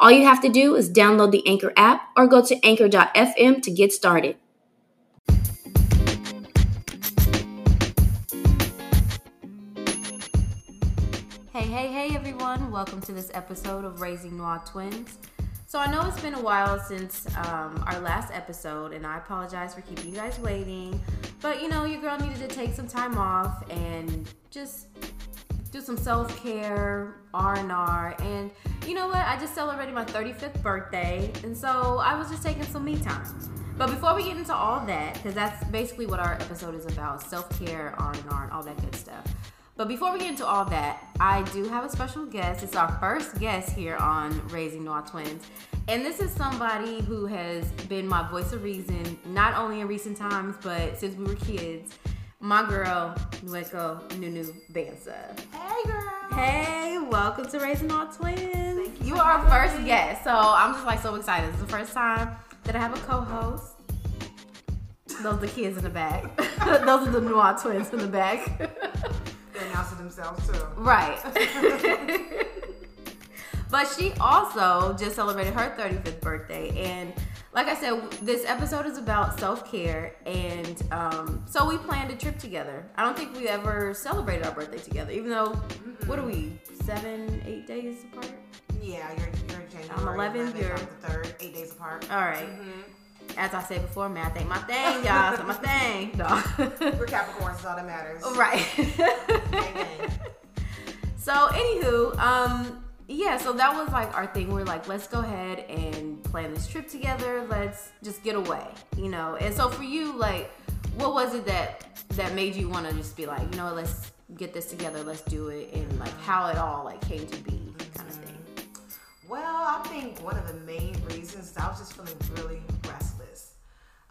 All you have to do is download the Anchor app or go to anchor.fm to get started. Hey, hey, hey, everyone. Welcome to this episode of Raising Noir Twins. So, I know it's been a while since um, our last episode, and I apologize for keeping you guys waiting. But, you know, your girl needed to take some time off and just do some self-care r&r and you know what? I just celebrated my 35th birthday and so i was just taking some me time. But before we get into all that because that's basically what our episode is about self-care r&r and all that good stuff. But before we get into all that i do have a special guest. It's our first guest here on raising noir twins and this is somebody who has been my voice of reason not only in recent times but since we were kids my girl, Nweko Nunu Bansa. Hey, girl. Hey, welcome to Raising Noir Twins. Thank you You are our first me. guest, so I'm just like so excited. It's the first time that I have a co-host. Those are the kids in the back. Those are the Noir twins in the back. They announced it themselves too. right. but she also just celebrated her 35th birthday and like I said, this episode is about self care, and um, so we planned a trip together. I don't think we ever celebrated our birthday together, even though, what are we, seven, eight days apart? Yeah, you're you're January. I'm 11, 11th, you're- the third, eight days apart. All right. Mhm. As I said before, math ain't my thing, y'all. It's not my thing. No. We're Capricorns, is all that matters. right. So, anywho, um, yeah, so that was like our thing. We're like, let's go ahead and plan this trip together. Let's just get away, you know. And so for you, like, what was it that that made you want to just be like, you know, let's get this together, let's do it, and like how it all like came to be, kind of thing. Well, I think one of the main reasons I was just feeling really restless.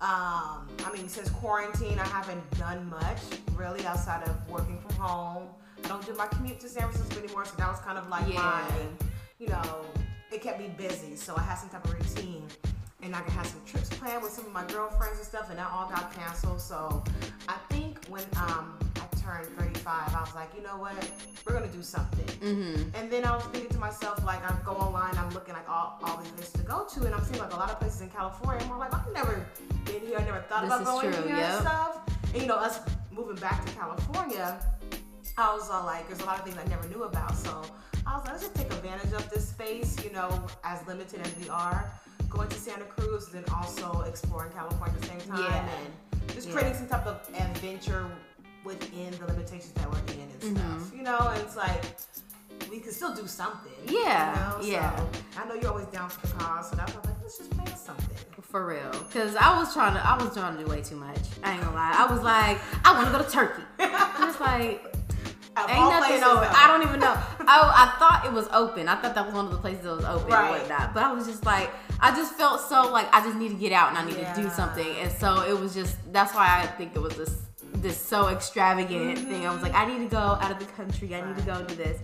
Um, I mean, since quarantine, I haven't done much really outside of working from home. I don't do my commute to San Francisco anymore, so that was kind of like Yeah. my, you know, it kept me busy. So I had some type of routine, and I had some trips planned with some of my girlfriends and stuff, and that all got canceled. So I think when um, I turned 35, I was like, you know what, we're gonna do something. Mm-hmm. And then I was thinking to myself, like, I go online, I'm looking like all, all these places to go to, and I'm seeing like a lot of places in California. And I'm like, I've never been here, I never thought This about going true, here yep. and stuff. And you know, us moving back to California, I was uh, like, there's a lot of things I never knew about. So I was like, let's just take advantage of this space, you know, as limited as we are. Going to Santa Cruz, then also exploring California at the same time, Yeah. and just Yeah. creating some type of adventure within the limitations that we're in and Mm-hmm. stuff. You know, and it's like we can still do something. Yeah, You know? yeah. So I know you're always down for the cause, so that's why I'm like, let's just plan something. For real, cause I was trying to, I was trying to do way too much. I ain't gonna lie. I was like, I want to go to Turkey. It's like, Of Ain't nothing places, open. I don't even know. I, I thought it was open. I thought that was one of the places that was open Right. and whatnot. But I was just like, I just felt so like I just need to get out and I need to do something. And so it was just that's why I think it was this this so extravagant thing. I was like, I need to go out of the country. I need to go do this.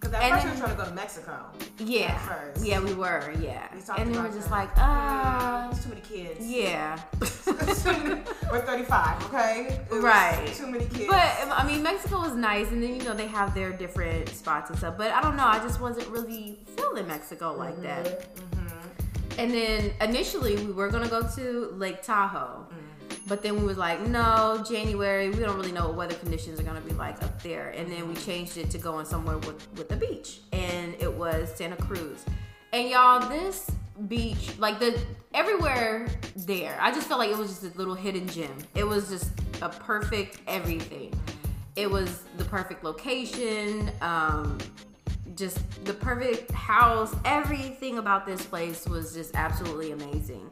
Because at and first then- we were trying to go to Mexico. Yeah, yeah, we were, yeah. We And then we're just that. like, ah, There's we're 35, okay? Right. Too many kids. But I mean, Mexico was nice, and then you know they have their different spots and stuff. But I don't know, I just wasn't really feeling Mexico like that. Mm-hmm. And then initially we were gonna go to Lake Tahoe, Mm. but then we was like, no, January. We don't really know what weather conditions are gonna be like up there. And then we changed it to going somewhere with with the beach, and it was Santa Cruz. And y'all, this beach, like the everywhere there, I just felt like it was just a little hidden gem. It was just a perfect everything. It was the perfect location. Um, just the perfect house. Everything about this place was just absolutely amazing.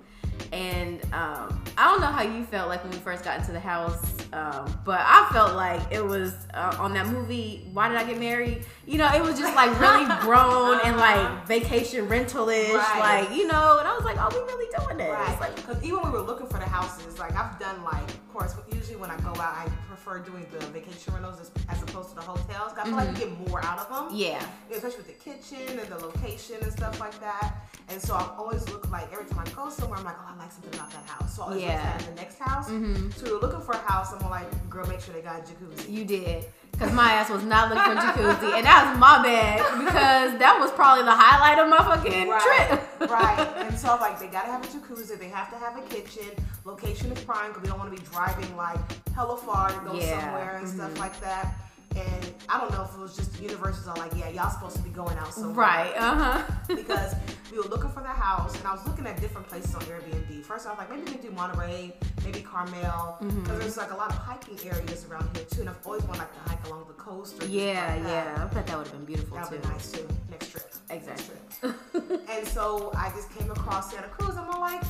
And um, I don't know how you felt like when we first got into the house, um, but I felt like it was uh, on that movie. Why did I get married? You know, it was just like really grown and like vacation rental ish, Right. like you know. And I was like, oh, we really doing this? Right. Like, Because even when we were looking for the houses, like I've done like, of course, usually when I go out, I prefer doing the vacation rentals as, as opposed to the hotels. I feel like you get more out of them. Mm-hmm. Yeah. Especially with the kitchen and the location and stuff like that. And so I always look like every time I go somewhere, I'm like, oh, I like something about that house. So I always Yeah. look at the next house. So we were looking for a house, we're like, girl, make sure they got a jacuzzi. You did. Because my ass was not looking for jacuzzi. And that was my bad. Because that was probably the highlight of my fucking trip. right. And so like they gotta have a jacuzzi, they have to have a kitchen. Location is prime because we don't want to be driving like hella far to go Yeah. somewhere and Mm-hmm. stuff like that. And I don't know if it was just the universes are like, yeah, y'all supposed to be going out somewhere. Right. Uh huh. because we were looking for the house and I was looking at different places on Airbnb. First, I was like, maybe we can do Monterey, maybe Carmel, because Mm-hmm. there's like a lot of hiking areas around here too. And I've always wanted like to hike along the coast. Or Yeah, like yeah. I bet that would have been beautiful That would too. be nice too. Next trip. Exactly. Next trip. and so I just came across Santa Cruz. I'm all like,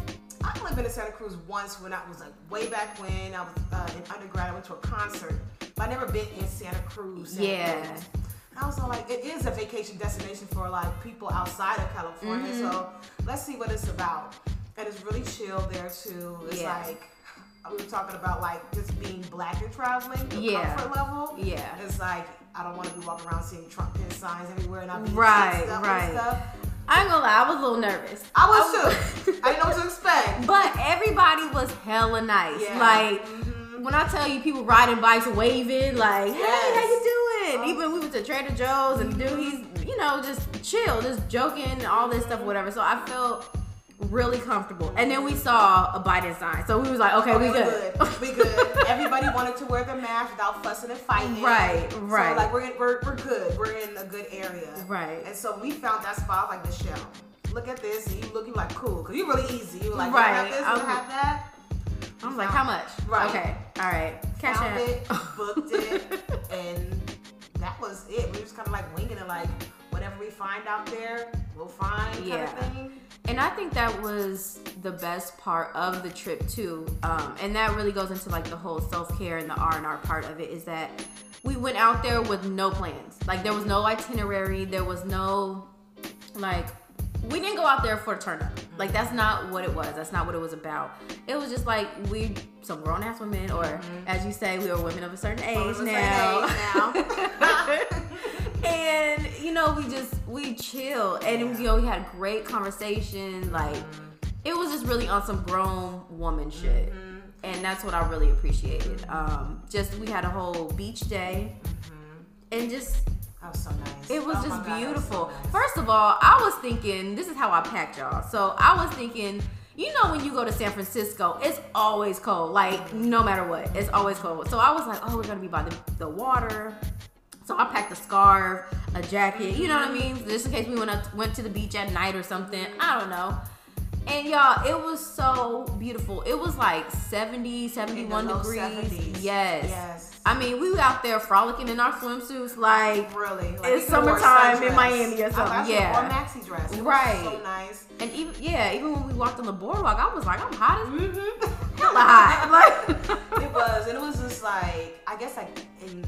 I've only been to Santa Cruz once when I was like way back when I was uh, in undergrad. I went to a concert, but I never been in Santa Cruz. Santa Yeah. Cruz. And I was all like, it is a vacation destination for like people outside of California. Mm-hmm. So let's see what it's about. And it's really chill there too. It's Yeah. like we were talking about like just being black and traveling, the Yeah. comfort level. Yeah. It's like I don't want to be walking around seeing Trump pin signs everywhere and I be Right, stuff right. and stuff. I ain't gonna lie, I was a little nervous. I was too. I didn't know what to expect. But everybody was hella nice. Yeah. Like Mhm. when I tell you people riding bikes waving, like, hey, how you doing? Even we went to Trader Joe's and dude, he's, you know, just chill, just joking, all this stuff, whatever. So I felt really comfortable. And then we saw a Biden sign. So we was like, okay, we Okay, good. We good. Everybody wanted to wear their mask without fussing and fighting. Right, right. So like we're in, we're, we're good. We're in a good area. Right. And so we found that spot like Michelle. Look at this, and you look, you like cool, cause you're really easy. You were like, Right, you have this, I you have that. I was like, how much? Right. Okay. All right. Cash found out. it, booked it, and that was it. We was kind of like winging it, like whatever we find out there, we'll find kind Yeah. of thing. And I think that was the best part of the trip too. Um, and that really goes into like the whole self care and the R and R part of it. Is that we went out there with no plans. Like there was no itinerary. There was no like we didn't go out there for a turn up. Like that's not what it was. That's not what it was about. It was just like we some grown ass women, or as you say, we were women of a certain age a certain now. age now. and you know, we just we chill, and you know, we had great conversation. Like it was just really on some grown woman shit, Mm-hmm. and that's what I really appreciated. Um, just we had a whole beach day, and just So nice. it was Oh just God, was so beautiful. nice. First of all, I was thinking this is how I packed y'all. So I was thinking, you know, when you go to San Francisco, it's always cold. Like no matter what, it's always cold. So I was like, oh, we're gonna be by the, the water. So I packed a scarf, a jacket, you know what I mean, just in case we went up, went to the beach at night or something. I don't know. And y'all, it was so beautiful. It was like 70, 71 low degrees. 70s. Yes. Yes. I mean, we were out there frolicking in our swimsuits like Really, like, It's you could've wore a summertime in. Miami or I- I something, yeah. a maxi dress. It Right. so nice. And even yeah, even when we walked on the boardwalk, I was like, I'm hot as Mm-hmm. hella hot. Like it was, and it was just like I guess like in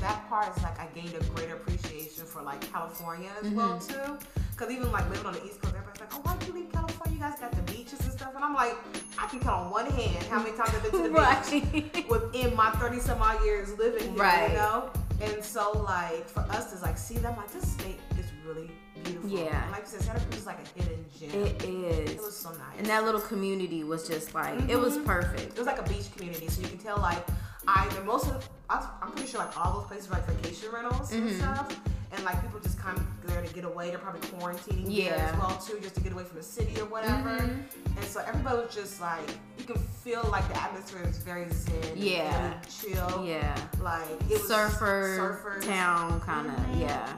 that part, it's like I gained a greater appreciation for like California as well Mm-hmm. too. Because even like living on the East Coast, everybody's like, "Oh, why do you leave California? You guys got the beaches and stuff." And I'm like, I can count on one hand how many times I've been to the beach right. within my 30 some odd years living here, Right. you know? And so, like, for us to like see them, like, this state is really beautiful. Yeah. And like you said, Santa Cruz is like a hidden gem. It is. It was so nice. and that little community was just like it was Mhm. perfect. it was like a beach community, so you can tell like either most of I'm pretty sure like all those places like vacation rentals and Mhm. stuff, and like people just come there to get away. They're probably quarantining there Yeah. as well too, just to get away from the city or whatever. Mhm. And so everybody was just like you can feel like the atmosphere is very zen, Yeah. really chill. Yeah. Like it Surfer surfers. town kind of Mhm. yeah,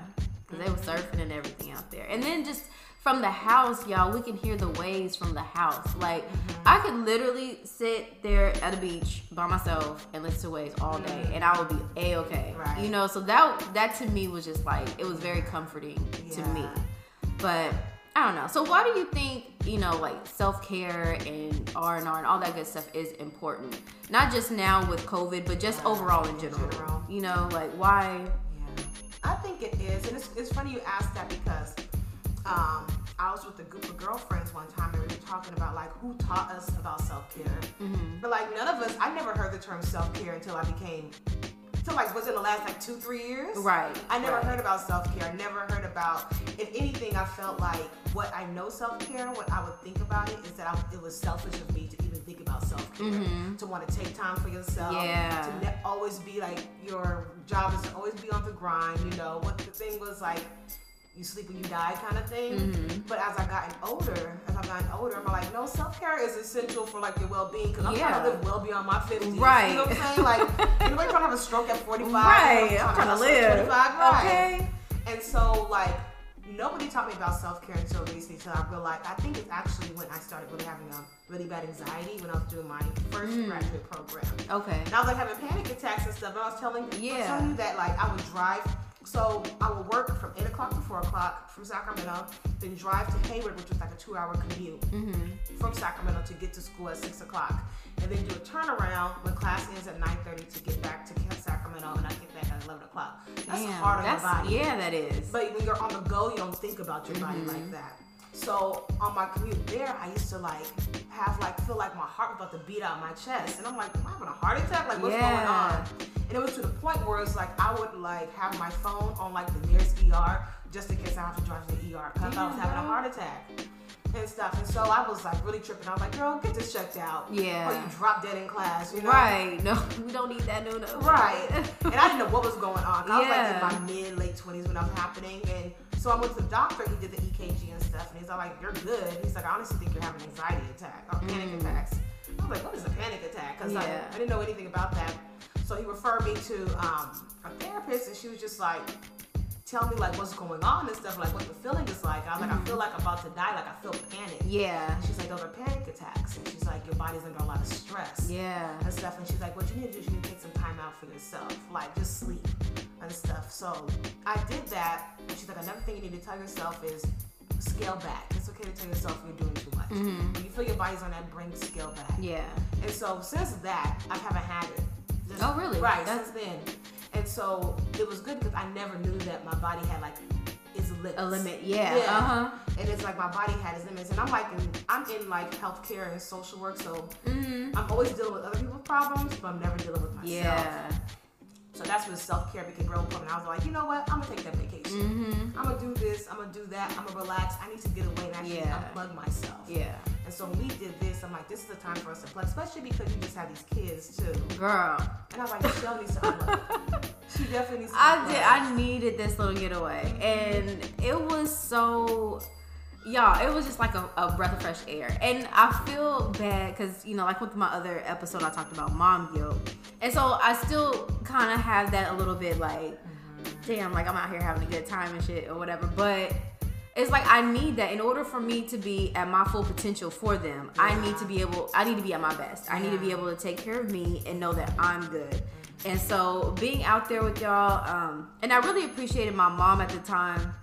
because they were surfing and everything out there. And then just from the house, y'all, we can hear the waves from the house. Like Mm-hmm. I could literally sit there at a beach by myself and listen to waves all day, and I would be a okay. Mm-hmm. Right. You know, so that that to me was just like it was very comforting to me. But I don't know. So why do you think you know like self care and R and R and all that good stuff is important? Not just now with COVID, but just Yeah, overall in in general. general. You know, like why? Yeah, I think it is, and it's, it's funny you ask that because um, I was with a group of girlfriends one time and we were talking about like who taught us about self care. Mm-hmm. But like none of us, I never heard the term self care until I became, until like was in the last like two three years. Right. I never right. heard about self care. I never heard about. If anything, I felt like what I know self care, what I would think about it is that I, it was selfish of me to even think about self care. Mhm. To want to take time for yourself. Yeah. To ne- always be like your job is to always be on the grind. You know what the thing was like. You sleep when you die, kind of thing. Mhm. But as I've gotten older, as I've gotten older, I'm like, no, self care is essential for like your well being because I'm Yeah. trying to live well beyond my 50s. Right. You know what I'm saying? Like, anybody trying to have a stroke at 45? Right. I'm trying to hustle at live. 25, right. Okay. And so, like, nobody taught me about self care until recently. So I realized, I think it's actually when I started really having a really bad anxiety when I was doing my first Mm. graduate program. Okay. And I was like having panic attacks and stuff. And I was telling, yeah. I was telling you that like I would drive. So I would work from eight o'clock to four o'clock from Sacramento, then drive to Hayward, which was like a two-hour commute Mm-hmm. from Sacramento to get to school at six o'clock, and then do a turnaround when class ends at nine thirty to get back to Camp Sacramento, and I get back at eleven o'clock. That's Damn. hard on that's, your body. Yeah, that is. But when you're on the go, you don't think about your body Mhm. like that. So on my commute there, I used to like have like feel like my heart was about to beat out my chest, and I'm like, am I having a heart attack? Like what's going on? And it was to the point where it's like I would like have my phone on like the nearest ER just in case I have to drive to the ER because I thought I was having a heart attack and stuff. And so I was like really tripping. I was like, girl, get this checked out. Yeah. Or you drop dead in class, you know? Right. No, we don't need that. No, no. Right. and I didn't know what was going on. I was like in my mid late twenties when that was happening, and so I went to the doctor. He did the EKG stuff, and he's all like, "You're good." He's like, "I honestly think you're having an anxiety attack or panic Mm. attacks." I was like, "What is a panic attack?" Because I, Yeah. I didn't know anything about that. So he referred me to um, a therapist, and she was just like, "Tell me like what's going on and stuff, like what the feeling is like." I was like, "I feel like I'm about to die. Like I feel panic." Yeah. And she's like, "Those are panic attacks," and she's like, "Your body's under a lot of stress." Yeah. and stuff. And she's like, what you need to do is you need to take some time out for yourself, like just sleep and stuff. So I did that. And she's like, another thing you need to tell yourself is scale back. It's okay to tell yourself you're doing too much. Mhm. When you feel your body's on that brink, scale back. Yeah. And so since that, I haven't had it. Just- Oh, really? Right, That's- since then. And so it was good because I never knew that my body had like its limits. A limit. Yeah. Yeah. Uh huh. And it's like my body had its limits. And I'm like, in, I'm in like healthcare and social work, so Mm-hmm. I'm always dealing with other people's problems, but I'm never dealing with myself. Yeah. So that's when self care became real important. I was like, you know what? I'm gonna take that vacation. Mm-hmm. I'm gonna do this. I'm gonna do that. I'm gonna relax. I need to get away and actually Yeah. unplug myself. Yeah. And so we did this, I'm like, this is the time for us to plug, especially because you just have these kids too. Girl. And I was like, Michelle needs to unplug. she definitely needs to I did. I needed this little getaway, and it was so. Y'all, it was just like a, a breath of fresh air. And I feel bad because, you know, like with my other episode, I talked about mom guilt. And so I still kind of have that a little bit like, damn, like I'm out here having a good time and shit or whatever. But it's like I need that in order for me to be at my full potential for them. I need to be able, I need to be at my best. I need to be able to take care of me and know that I'm good. And so being out there with y'all, um, and I really appreciated my mom at the time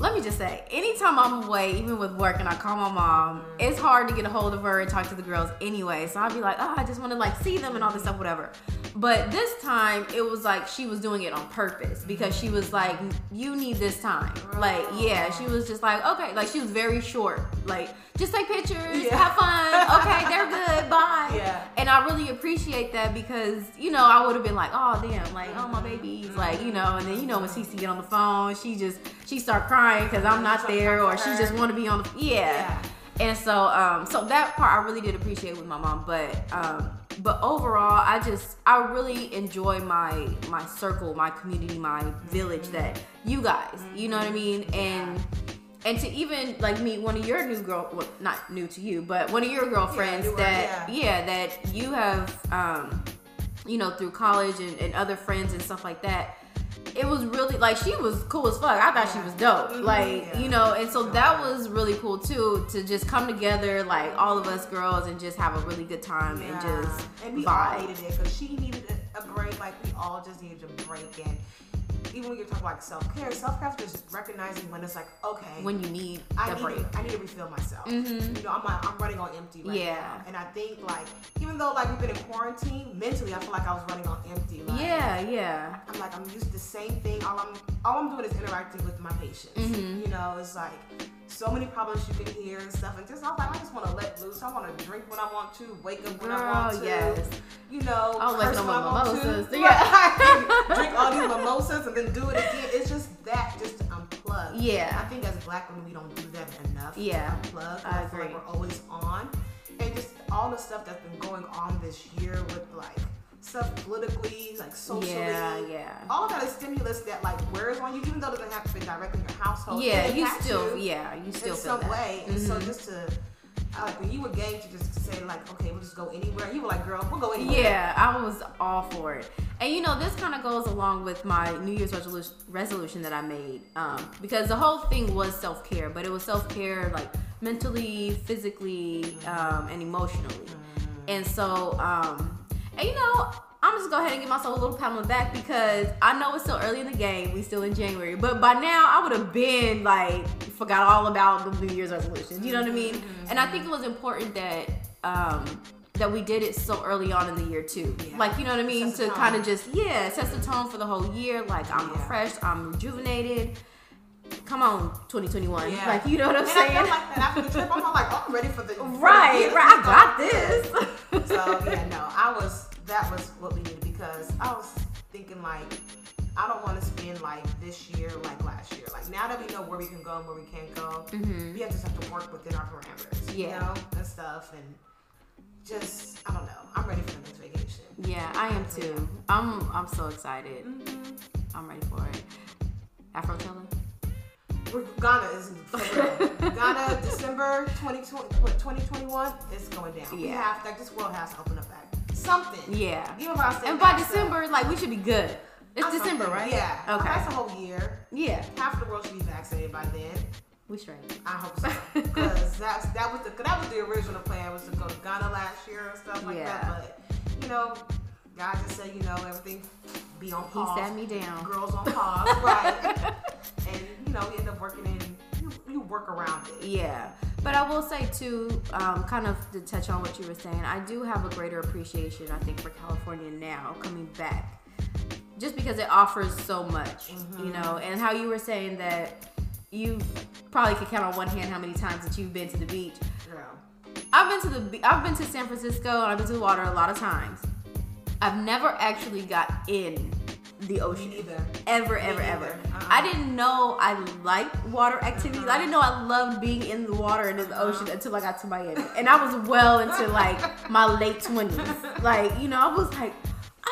let me just say, anytime I'm away, even with work, and I call my mom, mm-hmm. it's hard to get a hold of her and talk to the girls anyway. So I'd be like, oh, I just want to like see them and all this stuff, whatever. But this time, it was like she was doing it on purpose because she was like, you need this time. Like, yeah, she was just like, okay, like she was very short. Like, just take pictures, Yeah. have fun. Okay, they're good. Bye. Yeah. And I really appreciate that because, you know, I would have been like, oh, damn, like, oh, my baby's like, you know, and then, you know, when Cece get on the phone, she just, she start crying because I'm not there or she just want to be on the, yeah. Yeah. And so, um, so that part I really did appreciate with my mom, but, um, but overall, I just, I really enjoy my, my circle, my community, my village that you guys, you know what I mean? And, and to even like meet one of your new girl, well, not new to you, but one of your girlfriends newer, that, yeah. yeah, that you have, um, you know, through college and, and other friends and stuff like that. It was really like she was cool as fuck. I thought she was dope. Like, yeah. you know, and so that was really cool too to just come together, like all of us girls, and just have a really good time and just and we all vibe. needed it because she needed a, a break. Like we all just needed a break, and even when you're talking like self care, self care is just recognizing when it's like, okay, when you need I need, break. I need to refill myself. Mhm. You know, I'm I'm running on empty right Yeah. now, and I think like even though like we've been in quarantine, mentally I feel like I was running on empty. Like, Yeah, yeah. I'm like I'm used to the same thing. All I'm all I'm doing is interacting with my patients. Mhm. You know, it's like so many problems you can hear and stuff, and just I'm like I just want to let loose. I want to drink when I want to, wake up when I want to. yes. You know, I'll wake curse up when I want mimosas. to. Yeah. Drink all these mimosas and then do it again. It's just that, just to unplug. Yeah. I think as black women we don't do that enough. Yeah. unplug. I I feel like we're always on, and just all the stuff that's been going on this year with like stuff politically, like socially. Yeah, yeah. All of that is stimulus that like wears on you, even though it doesn't have to be directly in your household. Yeah, you still, you yeah, you still in feel some that. way. And so Mhm. just to like when you were game to just say like, okay, we'll just go anywhere. You were like, girl, we'll go anywhere. Yeah, I was all for it. And you know, this kind of goes along with my New Year's resolution, resolution that I made. Um, because the whole thing was self care, but it was self care like mentally, physically, um, and emotionally. And so, um, and you know, I'm just going to go ahead and give myself a little pat on the back because I know it's still early in the game. We still in January, but by now I would have been like forgot all about the New Year's resolutions. You know what I mean? And I think it was important that um, that we did it so early on in the year too. Yeah. Like you know what I mean? To kind of just yeah, it sets the tone for the whole year. Like I'm Yeah. refreshed, I'm rejuvenated. Come on, 2021. Yeah. Like you know what I'm and saying? I felt like that after the trip. I'm like, oh, I'm ready for the for the right, right. I got this. so yeah, no, I was that was what we needed because I was thinking like I don't want to spend like this year like last year. Like now that we know where we can go and where we can't go, Mhm. we have just have to work within our parameters, you Yeah. know, and stuff. And just I don't know. I'm ready for the next vacation. Yeah, I am too. I'm I'm so excited. Mm-hmm. I'm ready for it. Afrochella? We're, Ghana is. Ghana December 2020, what, 2021 is going down. We Yeah. have like this world has to open up. Something. Yeah. Even if I stay And by back, so- December, like we should be good. It's I'm December, right? Yeah. Okay. That's a whole year. Yeah. Half the world should be vaccinated by then. We straight. I hope so. Because that's that was the that was the original plan was to go to Ghana last year and stuff like Yeah. that. But you know, God just said you know everything be on pause. He sat me down. Girls on pause, right? and you know, we end up working in. You, you work around it. Yeah. But I will say too, um, kind of to touch on what you were saying, I do have a greater appreciation, I think, for California now coming back. Just because it offers so much, Mm-hmm. you know, and how you were saying that you probably could count on one hand how many times that you've been to the beach. Girl. I've been to the I've been to San Francisco and I've been to the water a lot of times. I've never actually got in the ocean. Ever, ever, ever. Uh-uh. I didn't know I liked water activities. I didn't know I loved being in the water and in the ocean uh-huh. until I got to Miami. And I was well into like my late twenties. Like, you know, I was like,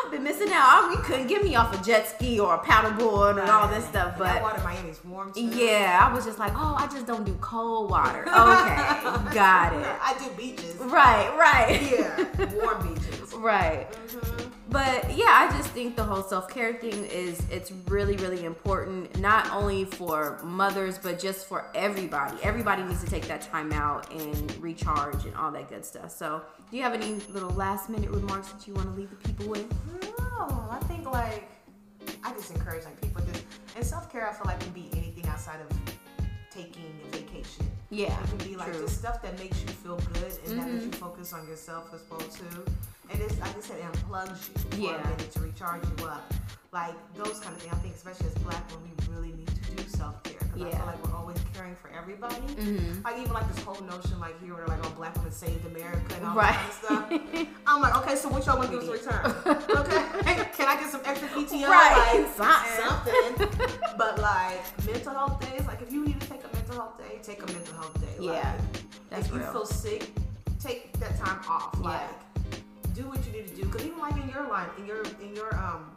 I've been missing out. I, you couldn't get me off a jet ski or a paddleboard and all this stuff. And that But water Miami's warm too. yeah, I was just like, oh, I just don't do cold water. Okay, got it. I do beaches. Right, right. Yeah, warm beaches. Right. Mhm. But yeah, I just think the whole self care thing is it's really really important not only for mothers but just for everybody. Everybody needs to take that time out and recharge and all that good stuff. So, do you have any little last minute remarks that you want to leave the people with? No, I think like I just encourage like people just and self care. I feel like can be anything outside of taking a vacation. Yeah, It can be like true. just stuff that makes you feel good and that makes you focus on yourself as well too. And it's like I said, it unplugs you for Yeah. a minute to recharge you up. Like those kind of things. I think especially as black women, we really need to do self care because I feel like we're always caring for everybody. Mhm. Like even like this whole notion like here where like oh black women saved America and all Right. that kind of stuff. I'm like, okay, so what y'all want to do as a return? Okay, can I get some extra PTO? Right, Like, something. something. but like mental health days, like if you need to take a mental health day, take a mental health day. Yeah, Like, that's if you feel sick, take that time off. Yeah. Like do what you need to do. Because even like in your life, in your in your um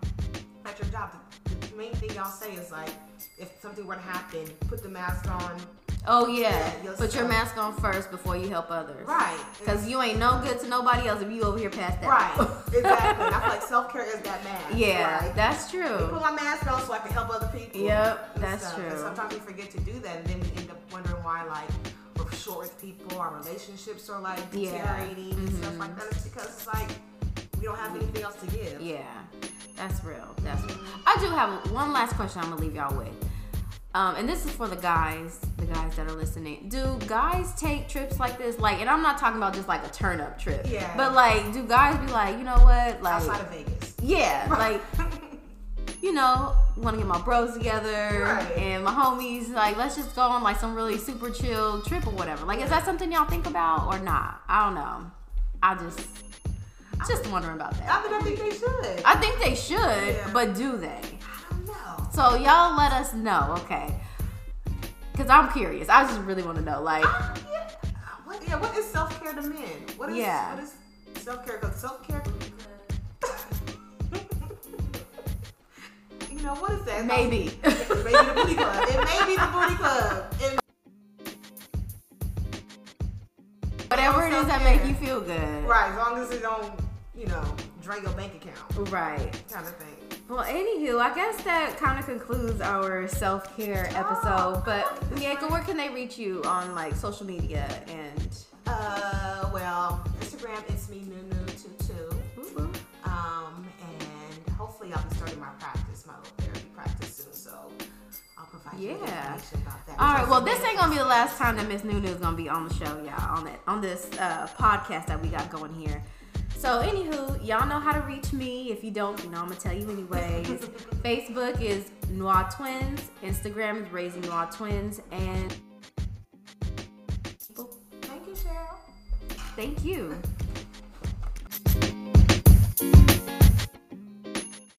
at your job, the, the main thing y'all say is like if something were to happen, put the mask on. Oh yeah, put your mask on first before you help others. Right. Cause you ain't no good to nobody else if you over here past that. Right, exactly. I feel like self care is that mask. Yeah, Like, that's true. put my mask on so I can help other people. Yep, that's stuff. true. And sometimes we forget to do that, and then we end up wondering why, like, short with people, our relationships are like Yeah. deteriorating and stuff like that. It's because it's like we don't have anything else to give. Yeah, That's real. That's real. I do have one last question. I'm gonna leave y'all with. Um, and this is for the guys, the guys that are listening. Do guys take trips like this? Like, and I'm not talking about just like a turn up trip. Yeah. But like, do guys be like, you know what? Like, Outside of Vegas. yeah, like, you know, want to get my bros together Right. and my homies. Like, let's just go on like some really super chill trip or whatever. Like, is that something y'all think about or not? I don't know. I just, just wondering about that. I mean, I think they should. I think they should, Yeah. but do they? I don't know. So y'all let us know, okay? Cause I'm curious. I just really want to know, like, Ah, yeah. What, yeah, what is self care to men? What is Yeah. what is self care? Because self care. You know what is that? maybe. Maybe the booty club. It may be the booty club. It Whatever it is that make you feel good. Right, as long as it don't, you know, drain your bank account, Right. kind of thing. Well, anywho, I guess that kind of concludes our self care episode. But Mieka, where can they reach you on like social media and? Uh, well, Instagram, it's me Nunu22. Um, and hopefully I'll be starting my practice, my little practice soon, so I'll provide yeah. you information about that. All right, well, this ain't gonna be the last time that Miss Nunu is gonna be on the show, y'all, on that on this uh, podcast that we got going here. So, anywho, y'all know how to reach me. If you don't, you know, I'm gonna tell you anyways. Facebook is Noir Twins, Instagram is Raising Noir Twins, and thank you, Cheryl. Thank you.